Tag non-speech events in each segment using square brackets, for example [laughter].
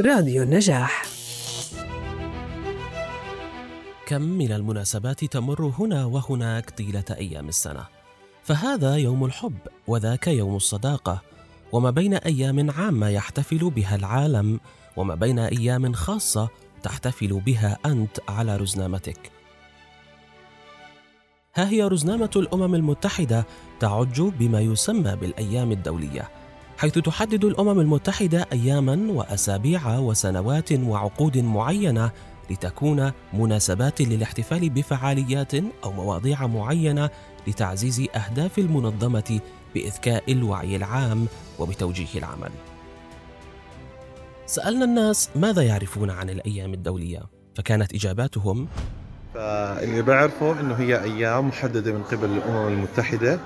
راديو النجاح. كم من المناسبات تمر هنا وهناك طيلة أيام السنة؟ فهذا يوم الحب وذاك يوم الصداقة وما بين أيام عامة يحتفل بها العالم وما بين أيام خاصة تحتفل بها أنت على رزنامتك. ها هي رزنامة الأمم المتحدة تعج بما يسمى بالأيام الدولية حيث تحدد الأمم المتحدة أياما وأسابيع وسنوات وعقود معينة لتكون مناسبات للاحتفال بفعاليات أو مواضيع معينة لتعزيز أهداف المنظمة بإذكاء الوعي العام وبتوجيه العمل. سألنا الناس ماذا يعرفون عن الأيام الدولية؟ فكانت إجاباتهم فاللي بعرفه إنه هي أيام محددة من قبل الأمم المتحدة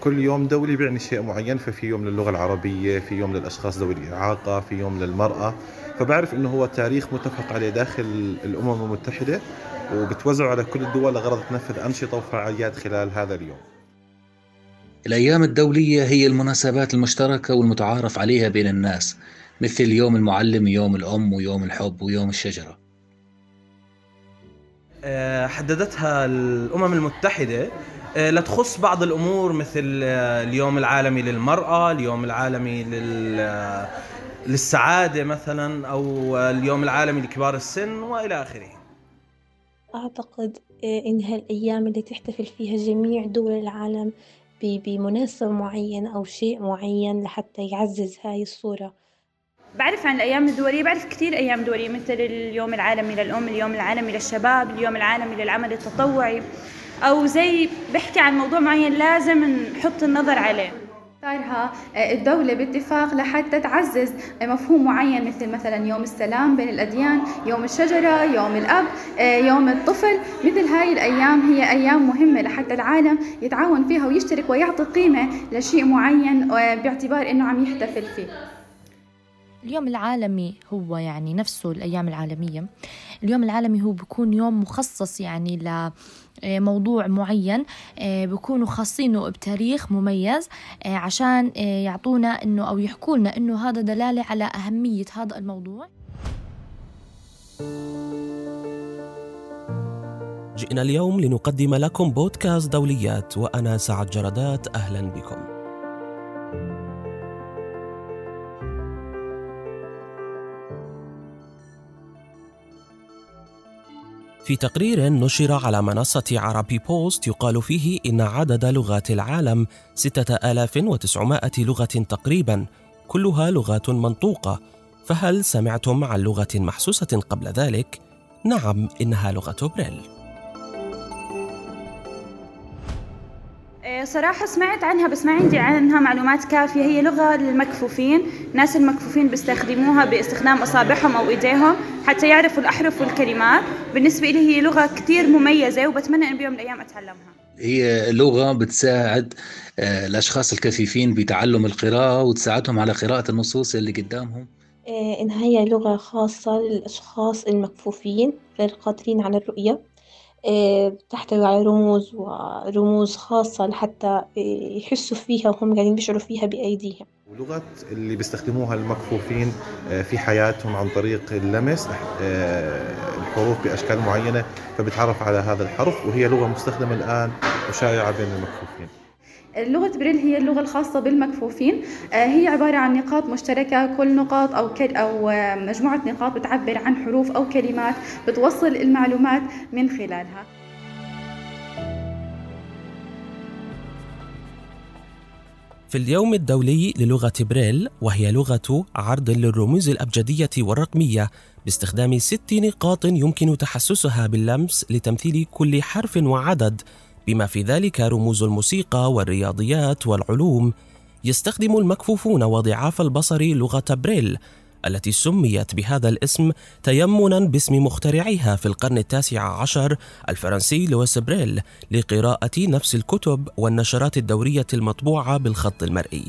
كل يوم دولي بيعني شيء معين ففي يوم للغة العربية في يوم للأشخاص ذوي الإعاقة في يوم للمرأة. فبعرف إنه هو تاريخ متفق عليه داخل الأمم المتحدة وبتوزعوا على كل الدول لغرض تنفذ أنشطة وفعاليات خلال هذا اليوم. الأيام الدولية هي المناسبات المشتركة والمتعارف عليها بين الناس مثل يوم المعلم ويوم الأم ويوم الحب ويوم الشجرة. آه، حددتها الأمم المتحدة آه، لتخص بعض الأمور مثل آه، اليوم العالمي للمرأة اليوم العالمي لل للسعادة مثلا أو اليوم العالمي لكبار السن وإلى آخره. أعتقد إن هالأيام اللي تحتفل فيها جميع دول العالم بمناسبة معينة أو شيء معين لحتى يعزز هاي الصورة. بعرف عن الأيام الدولية بعرف كثير أيام دولية مثل اليوم العالمي للأم اليوم العالمي للشباب اليوم العالمي للعمل التطوعي. أو زي بحكي عن موضوع معين لازم نحط النظر عليه. اختارها الدولة باتفاق لحتى تعزز مفهوم معين مثل مثلا يوم السلام بين الأديان يوم الشجرة يوم الأب يوم الطفل. مثل هاي الأيام هي أيام مهمة لحتى العالم يتعاون فيها ويشترك ويعطي قيمة لشيء معين باعتبار أنه عم يحتفل فيه. اليوم العالمي هو يعني نفسه الأيام العالمية. اليوم العالمي هو بيكون يوم مخصص يعني لموضوع معين بيكونوا خاصينه بتاريخ مميز عشان يعطونا إنه أو يحكوا لنا إنه هذا دلالة على أهمية هذا الموضوع. جئنا اليوم لنقدم لكم بودكاست دوليات وأنا سعد جردات أهلا بكم. في تقرير نشر على منصة عربي بوست يقال فيه إن عدد لغات العالم 6900 لغة تقريبا كلها لغات منطوقة فهل سمعتم عن لغة محسوسة قبل ذلك؟ نعم إنها لغة بريل صراحة سمعت عنها بس ما عندي عنها معلومات كافية. هي لغة للمكفوفين. ناس المكفوفين بيستخدموها باستخدام أصابعهم أو إيديهم حتى يعرفوا الأحرف والكلمات. بالنسبة لي هي لغة كتير مميزة وبتمنى أن بيوم من الأيام أتعلمها. هي لغة بتساعد الأشخاص الكفيفين بتعلم القراءة وتساعدهم على قراءة النصوص اللي قدامهم. إن هي لغة خاصة للأشخاص المكفوفين غير قادرين على الرؤية. بتحتوي على رموز ورموز خاصة لحتى يحسوا فيها وهم قاعدين بيشعروا فيها بأيديهم. ولغة اللي بيستخدموها المكفوفين في حياتهم عن طريق اللمس الحروف بأشكال معينة فبتعرف على هذا الحرف وهي لغة مستخدمة الآن وشائعة بين المكفوفين. لغة بريل هي اللغة الخاصة بالمكفوفين. هي عبارة عن نقاط مشتركة. كل نقاط أو أو مجموعة نقاط بتعبر عن حروف أو كلمات بتوصل المعلومات من خلالها. في اليوم الدولي للغة بريل وهي لغة عرض للرموز الأبجدية والرقمية باستخدام ست نقاط يمكن تحسسها باللمس لتمثيل كل حرف وعدد. بما في ذلك رموز الموسيقى والرياضيات والعلوم يستخدم المكفوفون وضعاف البصر لغة بريل التي سميت بهذا الاسم تيمنا باسم مخترعها في القرن التاسع عشر الفرنسي لويس بريل لقراءة نفس الكتب والنشرات الدورية المطبوعة بالخط المرئي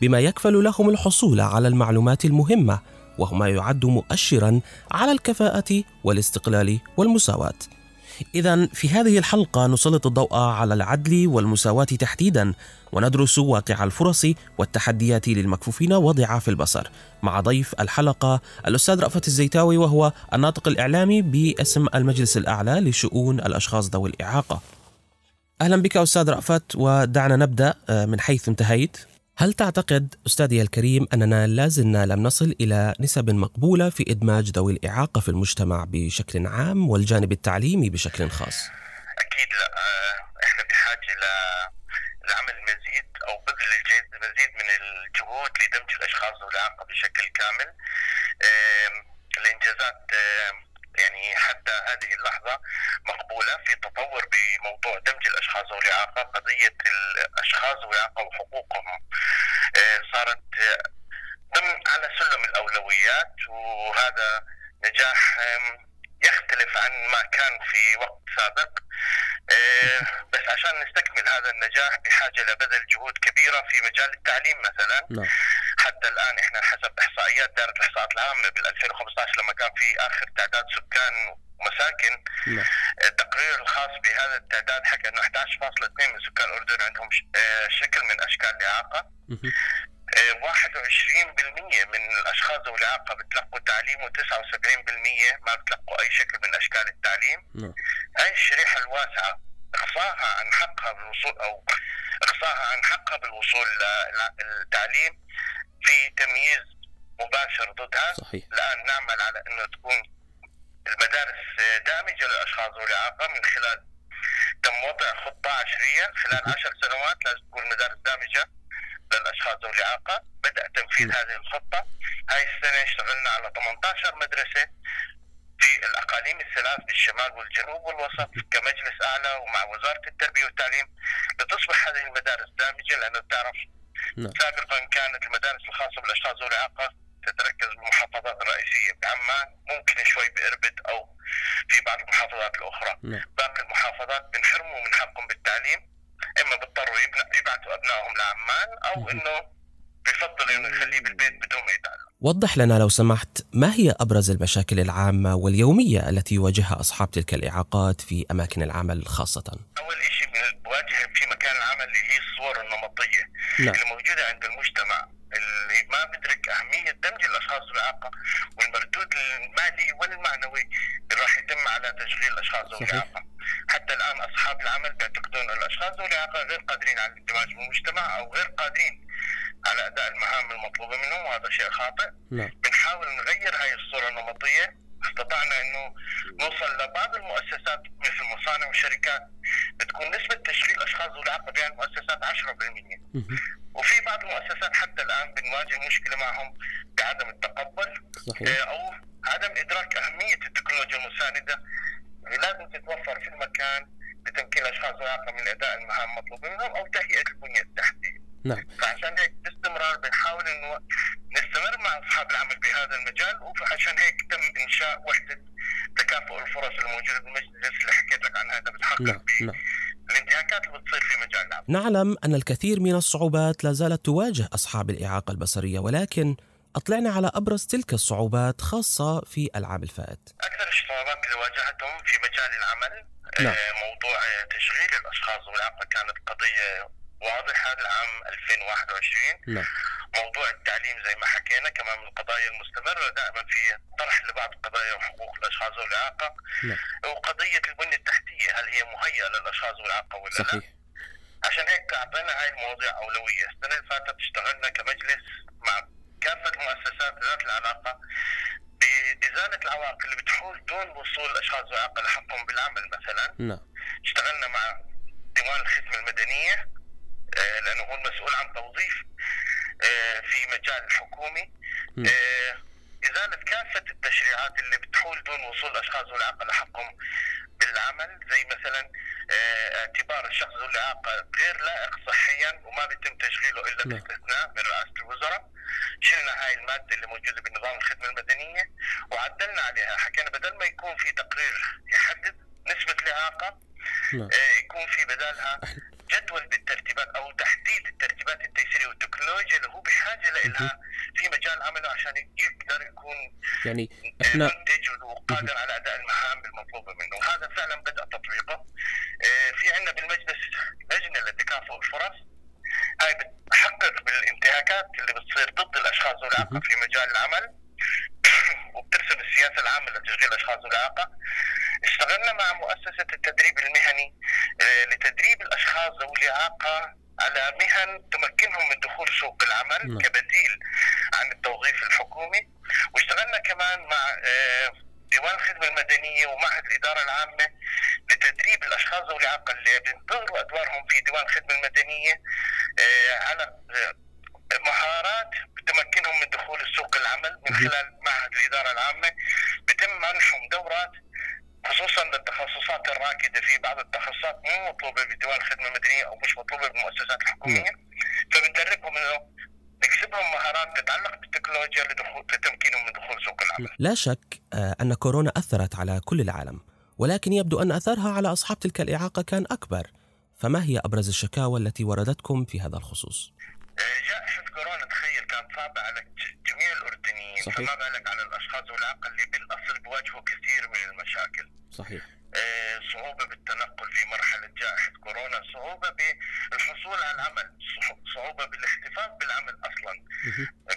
بما يكفل لهم الحصول على المعلومات المهمة وهو ما يعد مؤشرا على الكفاءة والاستقلال والمساواة. إذا في هذه الحلقة نسلط الضوء على العدل والمساواة تحديدا وندرس واقع الفرص والتحديات للمكفوفين وضعاف البصر. مع ضيف الحلقة الأستاذ رأفت الزيتاوي وهو الناطق الإعلامي باسم المجلس الأعلى لشؤون الأشخاص ذوي الإعاقة. أهلا بك أستاذ رأفت ودعنا نبدأ آه، من حيث انتهيت. هل تعتقد أستاذي الكريم أننا لازلنا لم نصل إلى نسب مقبولة في إدماج ذوي الإعاقة في المجتمع بشكل عام والجانب التعليمي بشكل خاص؟ أكيد لا آه، إحنا بحاجة ل- لعمل مزيد أو بذل مزيد من الجهود لدمج الأشخاص ذوي الإعاقة بشكل كامل آم، يعني حتى هذه اللحظة مقبولة في تطور بموضوع دمج الأشخاص ذوي الاعاقه قضية الأشخاص ذوي الاعاقه وحقوقهم آه، صارت آه، ضمن على سلم الأولويات وهذا نجاح يختلف عن ما كان في وقت سابق. آه، بس عشان نستكمل هذا النجاح بحاجة لبذل جهود كبيرة في مجال التعليم مثلا. نعم. حتى الآن إحنا حسب إحصائيات دائره الإحصاءات العامة بال 2015 لما كان في آخر تعداد سكان ومساكن نعم. التقرير الخاص بهذا التعداد حكى إنه 11.2 من سكان الأردن عندهم آه، شكل من أشكال الإعاقة مهم. آه، 21% من الأشخاص ذوي الإعاقة بتلقوا تعليم و79% ما بتلقوا أي شكل من أشكال التعليم نعم. هاي الشريحة الواسعة إقصاها عن حقها بالوصول أو إقصاها عن حقها بالوصول للتعليم في تمييز مباشر ضدها. صحيح. الان نعمل على إنه تكون المدارس دامجة للأشخاص ذوي الاعاقه من خلال تم وضع خطة عشرية خلال عشر سنوات لازم تكون المدارس دامجة للأشخاص ذوي الاعاقه بدأ تنفيذ. هذه الخطة. هاي السنة اشتغلنا على 18 مدرسة في الأقاليم الثلاث بالشمال والجنوب والوسط كمجلس أعلى ومع وزارة التربية والتعليم. لتصبح هذه المدارس دامجة لأنه بتعرف نعم. سابقا كانت المدارس الخاصة بالأشخاص ذوي الإعاقة تتركز بالمحافظات الرئيسية بعمان ممكن شوي بإربد أو في بعض المحافظات الأخرى نعم. باقي المحافظات بنحرموا من حقهم بالتعليم إما بيضطروا يبعثوا أبنائهم لعمان أو مهم. إنه بيفضل إنه يخليه بالبيت بدون ما يتعلم وضح لنا لو سمحت ما هي أبرز المشاكل العامة واليومية التي يواجهها أصحاب تلك الإعاقات في أماكن العمل خاصة؟ أول شيء بنواجه في مكان العمل اللي هي الصور النمطية نعم. اللي موجودة عند المجتمع اللي ما بيدرك أهمية دمج الأشخاص بالاعاقه والمردود المالي والمعنوي اللي راح يتم على تشغيل الأشخاص ذوي. الاعاقه حتى الآن أصحاب العمل بيعتقدون الأشخاص ذوي الاعاقه غير قادرين على الاندماج بالمجتمع أو غير قادرين على أداء المهام المطلوبة منهم وهذا شيء خاطئ نعم. بنحاول نغير هاي الصورة النمطية استطعنا إنه نوصل لبعض المؤسسات مثل مصانع وشركات بتكون نسبة تشغيل أشخاص ذوي الاعاقه بهذه المؤسسات 10% مهم. وفي بعض المؤسسات حتى الآن بنواجه مشكلة معهم بعدم التقبل صحيح آه، أو عدم إدراك أهمية التكنولوجيا المساندة اللي لازم تتوفر في المكان لتمكين الاشخاص ذوي الاعاقه من اداء المهام المطلوبه منهم أو تهيئة البنية التحتية. نعم. فعشان هيك باستمرار بنحاول إنه نستمر مع أصحاب العمل بهذا المجال وعشان هيك تم إنشاء وحدة تكافؤ الفرص الموجودة بالمجلس اللي حكيت لك عنها انها بتحقق نعم نعم بالانتهاكات اللي بتصير في مجال العمل. نعلم أن الكثير من الصعوبات لا زالت تواجه أصحاب الإعاقة البصرية ولكن أطلعنا على أبرز تلك الصعوبات خاصة في العام الفائت أكثر الصعوبات اللي واجهتهم في مجال العمل نعم. آه، موضوع آه، تشغيل الأشخاص ذوي الاعاقه كانت قضية واضحة العام 2021 نعم التعليم زي ما حكينا كمان من القضايا المستمرة دائما في طرح لبعض قضايا وحقوق الأشخاص ذوي الاعاقه نعم. وقضية البنية التحتية هل هي مهيئة للأشخاص ذوي الاعاقه ولا لا؟ صحيح. عشان هيك أعطينا هاي المواضيع أولوية، السنة اللي فاتت اشتغلنا كمجلس مع كافة المؤسسات ذات العلاقة بإزالة العوائق اللي بتحول دون وصول الأشخاص ذوي الاعاقه لحقهم بالعمل مثلا، نعم. اشتغلنا مع ديوان الخدمة المدنية آه، لأنه هو المسؤول عن توظيف آه، في مجال ازاله كافة التشريعات اللي بتحول دون وصول الأشخاص ذوي الاعاقه لحقهم بالعمل زي مثلا آه، اعتبار الشخص ذو الإعاقة غير لائق صحيا وما بيتم تشغيله إلا نعم. باستثناء من رئاسة الوزراء. شلنا هاي المادة اللي موجودة بنظام الخدمة المدنية وعدلنا عليها. حكينا بدل ما يكون في تقرير يحدد نسبة الإعاقة نعم. آه، يكون في بدالها جدول بالترتيبات أو تحديد الترتيبات التيسيرية والتكنولوجيا اللي هو بحاجة لها في مجال عمله عشان يقدر يكون يعني إحنا منتج وقادر على أداء المهام المطلوبة منه. وهذا فعلا بدأ تطبيقه. آه، في عندنا بالمجلس لجنة لتكافؤ الفرص هاي بتحقق بالانتهاكات اللي بتصير ضد الأشخاص ذوي الاعاقه في مجال العمل. [coughs] وبترسم السياسة العامة لتشغيل الأشخاص ذوي الاعاقه اشتغلنا مع مؤسسة التدريب المهني. آه، لتدريب الأشخاص ذوي الاعاقه على مهن تمكنهم من دخول سوق العمل نعم. كبديل عن التوظيف الحكومي. واشتغلنا كمان مع آه، ديوان الخدمة المدنية ومعهد الإدارة العامة لتدريب الأشخاص ذوي الإعاقة اللي بينتظروا أدوارهم في ديوان الخدمة المدنية آه، على آه، مهارات بتمكنهم من دخول سوق العمل من خلال معهد الإدارة العامة. بتم منحهم دورات خصوصا للتخصصات الراكدة في بعض التخصصات مو مطلوبة بديوان الخدمه المدنيه أو مش مطلوبة بالمؤسسات الحكوميه فبندربهم إنه نكسبهم مهارات تتعلق بالتكنولوجيا لدخول لتمكينهم من دخول سوق العمل. لا شك آه، أن كورونا أثرت على كل العالم ولكن يبدو أن أثرها على أصحاب تلك الإعاقة كان أكبر فما هي أبرز الشكاوى التي وردتكم في هذا الخصوص؟ آه، جائحة كورونا صعبه على جميع الأردنيين صحيح. فما بالك على الأشخاص ذوي الاعاقه اللي بالأصل بيواجهوا كثير من المشاكل. صحيح آه، صعوبة بالتنقل في مرحلة جائحة كورونا صعوبة بالحصول على العمل صعوبة بالاحتفاظ بالعمل أصلا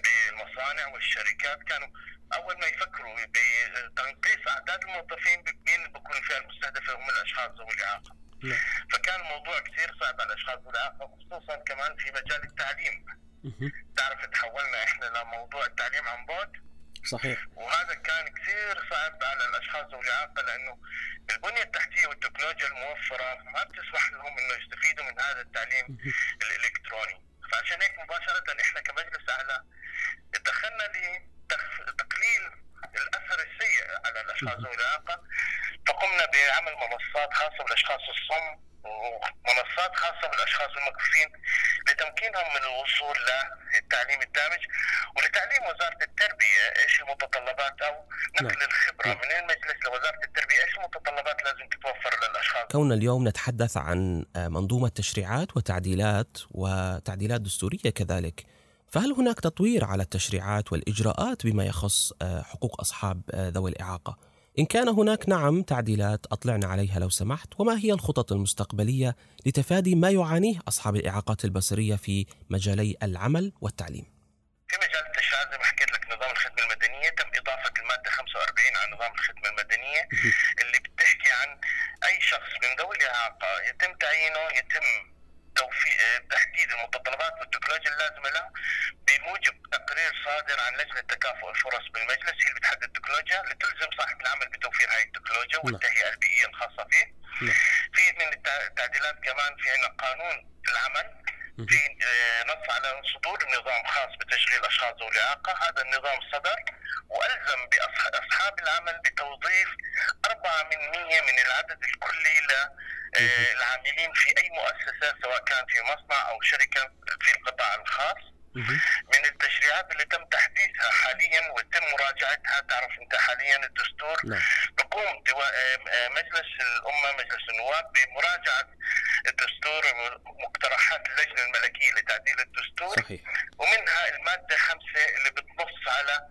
بالمصانع والشركات كانوا أول ما يفكروا بتنقيص أعداد الموظفين مين بكون الفئة المستهدفة هم الأشخاص ذوي الإعاقة نعم. فكان الموضوع كثير صعب على الأشخاص ذوي الإعاقة خصوصا كمان في مجال التعليم تعرف تحولنا إحنا لموضوع التعليم عن بعد؟ صحيح. وهذا كان كثير صعب على الأشخاص ذوي الإعاقة لأنه البنية التحتية والتكنولوجيا الموفرة ما بتسمح لهم إنه يستفيدوا من هذا التعليم الإلكتروني. فعشان هيك مباشرة إحنا كمجلس أعلى دخلنا لتقليل الأثر السيء على الأشخاص ذوي الإعاقة. فقمنا بعمل منصات خاصة بالأشخاص الصم ومنصات خاصة بالأشخاص المكفوفين لتمكينهم من الوصول للتعليم الدامج ولتعليم وزارة التربية إيش المتطلبات أو نقل نعم. الخبرة نعم. من المجلس لوزارة التربية إيش المتطلبات لازم تتوفر للأشخاص كون اليوم نتحدث عن آه، منظومة تشريعات وتعديلات وتعديلات دستورية كذلك فهل هناك تطوير على التشريعات والإجراءات بما يخص آه، حقوق أصحاب آه، ذوي الإعاقة؟ إن كان هناك نعم تعديلات أطلعنا عليها لو سمحت. وما هي الخطط المستقبلية لتفادي ما يعانيه أصحاب الإعاقات البصرية في مجالي العمل والتعليم؟ في مجال التشريعات زي ما حكيت لك نظام الخدمة المدنية. تم إضافة المادة 45 على نظام الخدمة المدنية اللي بتحكي عن أي شخص من ذوي الإعاقة يتم تعيينه يتم توفيق تحديد المتطلبات والتكنولوجيا اللازمة له. بموجب تقرير صادر عن لجنة تكافؤ الفرص بالمجلس هي اللي بتحدد التكنولوجيا لتلزم صاحب العمل بتوفير هاي التكنولوجيا نعم. والتهيئة البيئية الخاصة فيه. نعم. في من التع- التعديلات كمان في عندنا قانون العمل في آه، نص على صدور نظام خاص بتشغيل أشخاص ذوي الاعاقه، هذا النظام صدر وألزم بأصحاب العمل بتوظيف 4% من العدد الكلي للعاملين في أي مؤسسة سواء كان في مصنع أو شركة في القطاع الخاص. من التشريعات اللي تم تحديثها حاليا وتم مراجعتها تعرف أنت حاليا الدستور نعم. بقوم. آم- آم- مجلس الأمة مجلس النواب بمراجعة الدستور ومقترحات اللجنة الملكية لتعديل الدستور. صحيح. ومنها المادة خمسة اللي بتنص على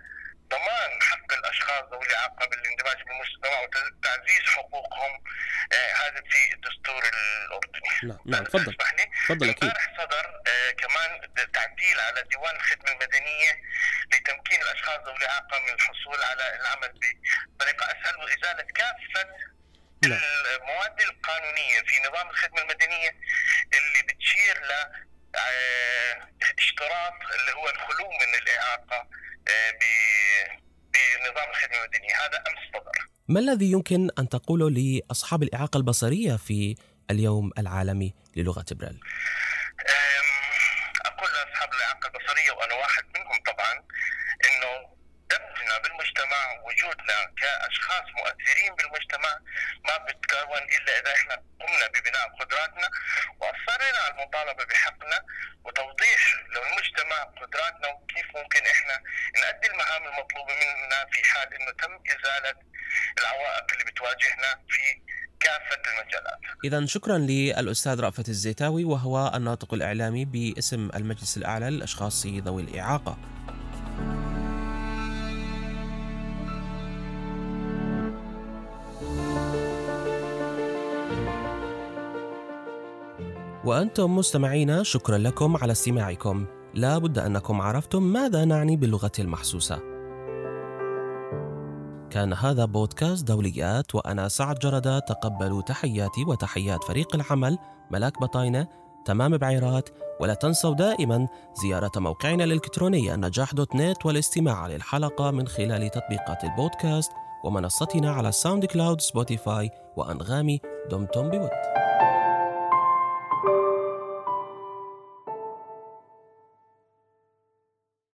ضمان حق الأشخاص ذوي الإعاقة بالاندماج بالمجتمع وتعزيز حقوقهم. آه هذا في الدستور الأردني. نعم. نعم تفضل. تفضل أكيد. امبارح صدر آه تعديل على ديوان الخدمة المدنية لتمكين الأشخاص ذوي الإعاقة من الحصول على العمل بطريقة أسهل وإزالة كافة نعم. المواد القانونية في نظام الخدمة المدنية اللي بتشير ل آه، اشتراط اللي هو الخلو من الإعاقة آه، بنظام الخدمة المدنية هذا أمس صدر ما الذي يمكن أن تقوله لأصحاب الإعاقة البصرية في اليوم العالمي للغة بريل؟ أم، أقول لاصحاب الاعاقه البصريه وأنا واحد منهم طبعا انه دمجنا بالمجتمع وجودنا كاشخاص مؤثرين بالمجتمع ما بتكون إلا إذا إحنا قمنا ببناء قدراتنا واصرينا على المطالبة بحقنا وتوضيح للمجتمع قدراتنا وكيف ممكن إحنا نؤدي المهام المطلوبة منا في حال إنه تم إزالة العوائق اللي بتواجهنا في كافة المجالات. إذا شكرا للأستاذ رأفت الزيتاوي وهو الناطق الإعلامي باسم المجلس الأعلى للأشخاص ذوي الإعاقة. وأنتم مستمعينا شكرا لكم على استماعكم. لا بد أنكم عرفتم ماذا نعني باللغة المحسوسة. كان هذا بودكاست دوليات وأنا سعد جردة. تقبلوا تحياتي وتحيات فريق العمل ملاك بطاينة تمام بعيرات ولا تنسوا دائما زيارة موقعنا الإلكتروني النجاح dot net والاستماع للحلقة من خلال تطبيقات البودكاست ومنصتنا على SoundCloud Spotify وأنغامي دمتم بود